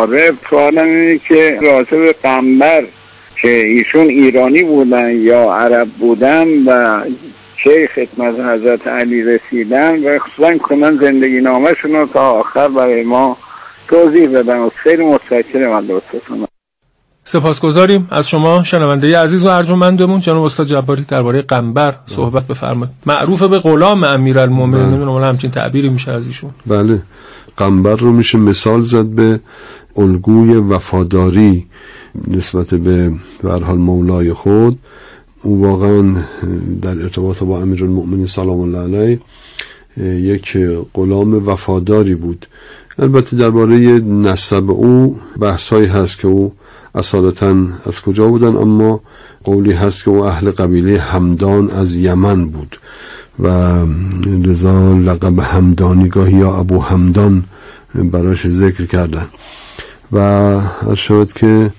آره سوالم اینه که راسه به قنبر که ایشون ایرانی بودن یا عرب بودن و چه خدمت حضرت علی رسیدن و خصوصا کنن زندگی نامشون رو تا آخر برای ما توضیح بدن و خیلی متشکرم از دوستتون سپاسگزاریم از شما شنونده عزیز و ارجمندمون جناب استاد جباری درباره قنبر صحبت بفرمایید. معروف به غلام امیرالمومنین بله. نمی‌دونم همچین تعبیری میشه از ایشون. بله. قنبر رو میشه مثال زد به الگوی وفاداری نسبت به حال مولای خود او واقعا در ارتباط با امیر المؤمنین سلام الله علیه یک غلام وفاداری بود. البته درباره نسب او بحثایی هست که او اصالتا از کجا بودن اما قولی هست که او اهل قبیله همدان از یمن بود و لذا لقب همدانی گاهی یا ابو همدان براش ذکر کردن. و هر شود که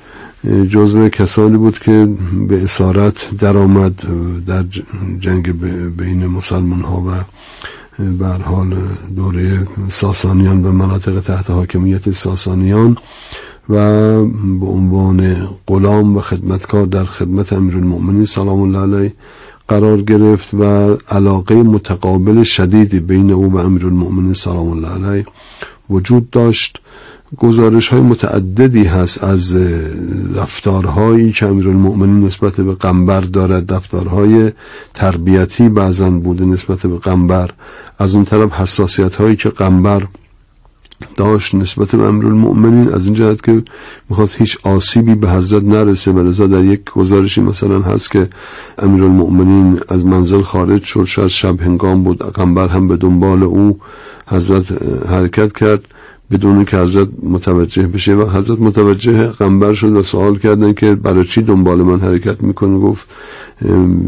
جزو کسانی بود که به اسارت درآمد در جنگ بین مسلمان ها و به هر حال دوره ساسانیان و مناطق تحت حاکمیت ساسانیان و به عنوان غلام و خدمتکار در خدمت امیرالمؤمنین سلام الله علیه قرار گرفت و علاقه متقابل شدیدی بین او و امیرالمؤمنین سلام الله علیه وجود داشت. گزارش های متعددی هست از رفتارهایی که امیرالمؤمنین نسبت به قنبر دارد. رفتارهای تربیتی بعضا بوده نسبت به قنبر. از اون طرف حساسیت هایی که قنبر داشت نسبت به امیرالمؤمنین از این جهت که می‌خواست هیچ آسیبی به حضرت نرسه. و در یک گزارشی مثلا هست که امیرالمؤمنین از منزل خارج شد. شاید شب هنگام بود. قنبر هم به دنبال او حضرت حرکت کرد. بدون که حضرت متوجه بشه و حضرت متوجه قنبر شد و سوال کردن که برای چی دنبال من حرکت می‌کنه گفت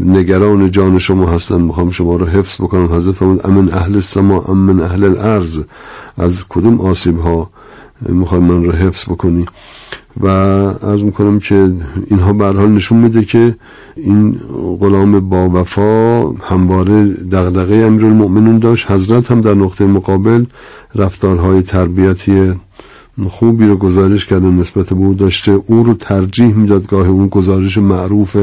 نگران جان شما هستن می‌خوام شما رو حفظ بکنم. حضرت فرمود امن اهل السما امن اهل الارض از کدوم آسیب ها می‌خوای من رو حفظ بکنی؟ و از می‌کنم که اینها به حال نشون میده که این غلام با وفا همواره دغدغه امیرالمؤمنین داشت. حضرت هم در نقطه مقابل رفتارهای تربیتی خوبی رو گزارش کرده نسبت به او داشته. او رو ترجیح می‌داد گاه اون گزارش معروف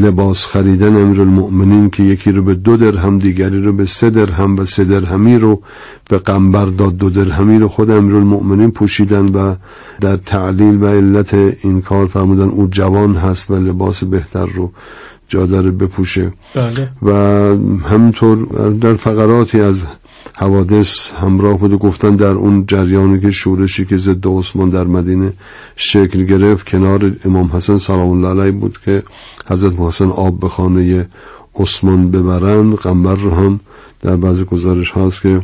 لباس خریدن امیرالمؤمنین که یکی رو به دو درهم دیگری رو به سه درهم و سه درهمی رو به قنبر داد. دو درهمی رو خود امیرالمؤمنین پوشیدن و در تعلیل و علت این کار فرمودن او جوان هست و لباس بهتر رو جا داره بپوشه. بله. و همینطور در فقراتی از حوادث همراه بود و گفتن در اون جریانی که شورشی که ضد عثمان در مدینه شکل گرفت کنار امام حسن سلام الله علیه بود که حضرت محسن آب به خانه عثمان ببرند قنبر رو هم در بعضی گزارش هاست که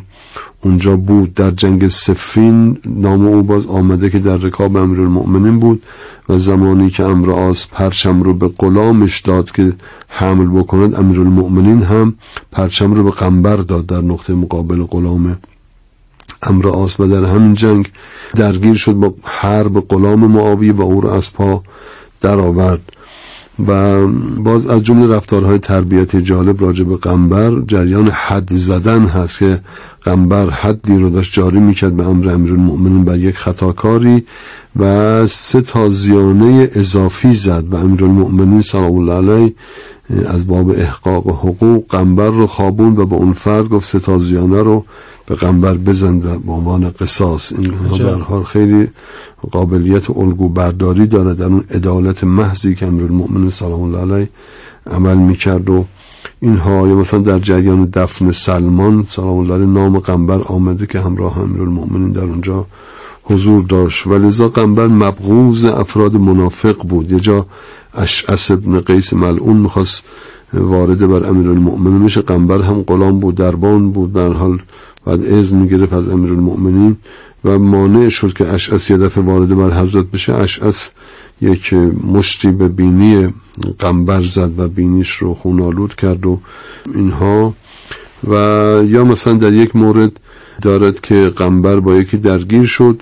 اونجا بود. در جنگ سفین نام او باز آمده که در رکاب امیرالمؤمنین بود و زمانی که امر آس پرچم رو به غلامش داد که حمل بکند امیرالمؤمنین هم پرچم رو به قنبر داد در نقطه مقابل غلام امر آس. و در همین جنگ درگیر شد با حرب غلام معاویه و او رو از پا در آورد و باز از جمله رفتارهای تربیتی جالب راجع به قنبر جریان حد زدن هست که قنبر حدی رو داشت جاری می‌کرد به امر امیرالمؤمنین بر یک خطاکاری و سه تازیانه اضافی زد و امیرالمؤمنین سلام الله علیه از باب احقاق حقوق قنبر رو خوابون و به اون فرد گفت سه تازیانه رو به قنبر بزن به عنوان قصاص. این حال خیلی قابلیت الگو برداری داره. در اون عدالت محضی که امیرالمؤمنین سلام الله علیه عمل می‌کرد و اینها یا مثلا در جریان دفن سلمان سلام الله علیه نام قنبر آمده که همراه امیرالمؤمنین در اونجا حضور داشت. و لذا قنبر مبغوض افراد منافق بود. یه جا اشعث ابن قیس ملعون می‌خواست وارد بر امیرالمؤمنین میشه قنبر هم غلام بود دربان بود. در حال بعد اذن می‌گرفت از امیرالمؤمنین و مانع شد که اشعث یه دفعه وارد بر حضرت بشه. اشعث یک مشتی به بینی قنبر زد و بینیش رو خونالود کرد و اینها. و یا مثلا در یک مورد دارد که قنبر با یکی درگیر شد.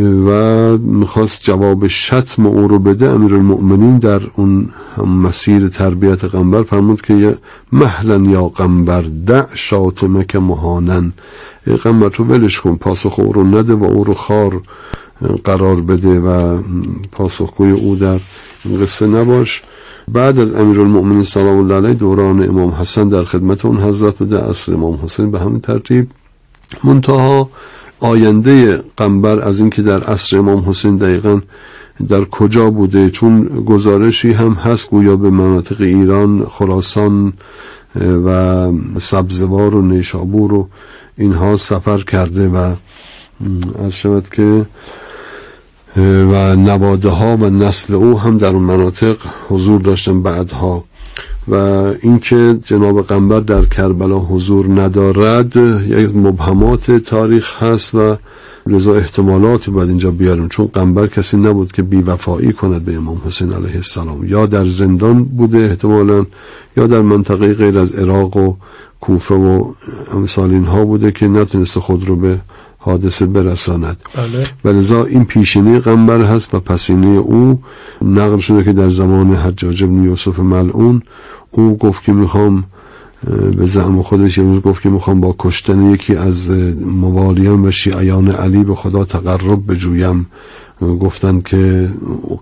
و می‌خواست جواب شتم او رو بده. امیرالمؤمنین در اون مسیر تربیت قنبر فرمود که محلا یا قنبر دع شاتمک مهانن. ای قنبر تو ولش کن پاسخ او رو نده و او رو خار قرار بده و پاسخگوی او در این قصه نباش. بعد از امیرالمؤمنین سلام الله علیه دوران امام حسن در خدمت اون حضرت بوده. عصر امام حسین به همین ترتیب. منتها آینده قنبر از اینکه در عصر امام حسین دقیقا در کجا بوده چون گزارشی هم هست گویا به مناطق ایران خراسان و سبزوار و نیشابور و اینها سفر کرده و شود که و نواده ها و نسل او هم در اون مناطق حضور داشتن بعدها. و اینکه جناب قنبر در کربلا حضور ندارد یک مبهمات تاریخ هست و لذا احتمالاتی باید اینجا بیاریم. چون قنبر کسی نبود که بیوفایی کند به امام حسین علیه السلام. یا در زندان بوده احتمالا یا در منطقه غیر از عراق و کوفه و امثال اینها بوده که نتونسته خود رو به حادثه برساند. بله. و لذا این پیشینی قنبر هست و پسینه او نقل شده که در زمان حجاج بن یوسف ملعون او گفت که می‌خوام به زعم خودش یه روز گفت که می‌خوام با کشتن یکی از موالیان و شیعیان علی به خدا تقرب بجویم. گفتند که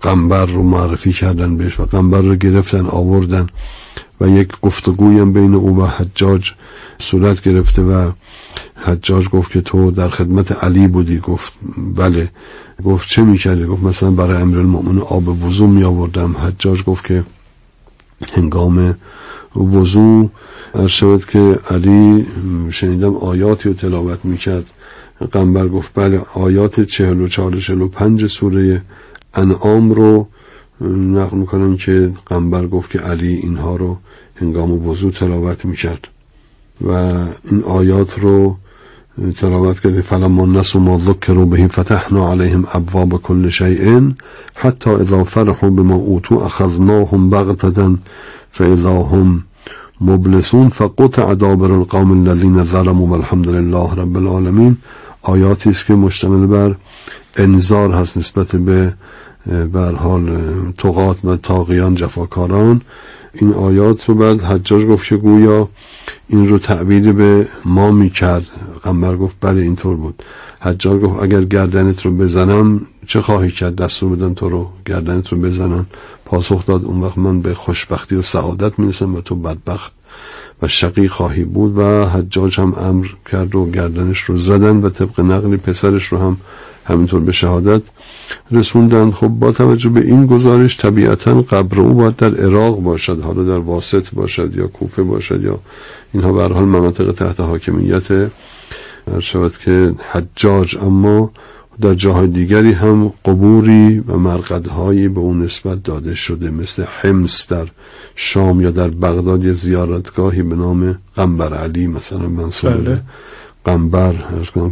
قنبر رو معرفی کردن بهش و قنبر رو گرفتن آوردن. و یک گفتگویم بین او و حجاج صورت گرفته و حجاج گفت که تو در خدمت علی بودی. گفت بله. گفت چه می‌کردی؟ گفت مثلا برای امیرالمؤمنین آب وضو می آوردم حجاج گفت که هنگام وضو شود که علی شنیدم آیاتی رو تلاوت می‌کرد. قنبر گفت بله آیات چهل و چهار و پنج سوره انعام رو نقل می‌کنم که قنبر گفت که علی اینها رو هنگام وضو تلاوت می‌کرد. و این آیات رو تلاوت کرده فلما نسوا ما ذکروا به فتحنا عليهم ابواب كل شيء حتى اذا فرحوا بما اوتوا اخذناهم بغتة فاذا هم مبلسون فقطع دابر القوم الذين ظلموا والحمد لله رب العالمین آیاتی است که مشتمل بر انذار هست نسبت به بر حال تقات و تاقیان جفاکاران. این آیات رو بعد حجاج گفت که گویا این رو تعبیر به ما می‌کرد. قمر گفت بله اینطور بود. حجاج گفت اگر گردنت رو بزنم چه خواهی کرد؟ دستور بدم تو رو گردنت رو بزنم. پاسخ داد اون وقت من به خوشبختی و سعادت می‌رسم و تو بدبخت و شقی خواهی بود. و حجاج هم امر کرد و گردنش رو زدن و طبق نقلی پسرش رو هم همینطور به شهادت رسوندن. خب با توجه به این گزارش طبیعتا قبر او باید در عراق باشد حالا در واسط باشد یا کوفه باشد یا اینها به حال مناطق تحت حاکمیت. شود که حجاج اما در جاهای دیگری هم قبوری و مرقدهایی به اون نسبت داده شده مثل حمص در شام یا در بغداد یه زیارتگاهی به نام قنبر علی مثلا منصوب بله. قنبر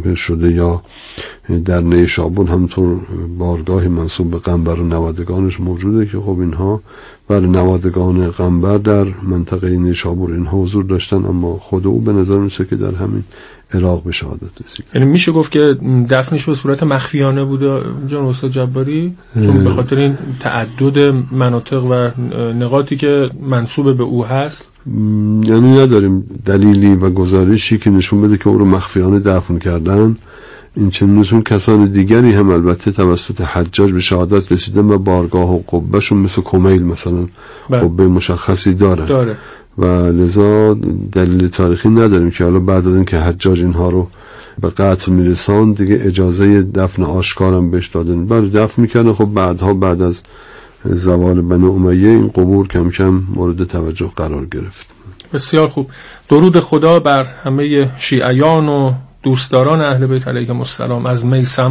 که شده یا در نیشابون همطور بارگاهی منصوب به قنبر و نوادگانش موجوده که خب اینها بر نوادگان قنبر در منطقه نیشابور اینها حضور داشتن اما خود او به نظر میسه که در همین عراق به شهادت رسید. یعنی میشه گفت که دفنش به صورت مخفیانه بوده جان استاد جباری؟ چون به خاطر این تعدد مناطق و نقاطی که منصوب به او هست؟ یعنی نداریم دلیلی و گزارشی که نشون بده که او رو مخفیانه دفن کردن این چنین کسان دیگری هم البته توسط حجاج به شهادت رسیدن و بارگاه و قبهشون مثل کمیل مثلا بله. قبه مشخصی داره. داره و لذا دلیل تاریخی نداریم که حالا بعد از اینکه حجاج اینها رو به قتل میرسان دیگه اجازه دفن آشکارم بهش دادن بله دفن می‌کنه خب بعدها بعد از زوال بنی امیه این قبور کم کم مورد توجه قرار گرفت. بسیار خوب. درود خدا بر همه شیعیان و دوستداران اهل بیت علیهم السلام. از میسم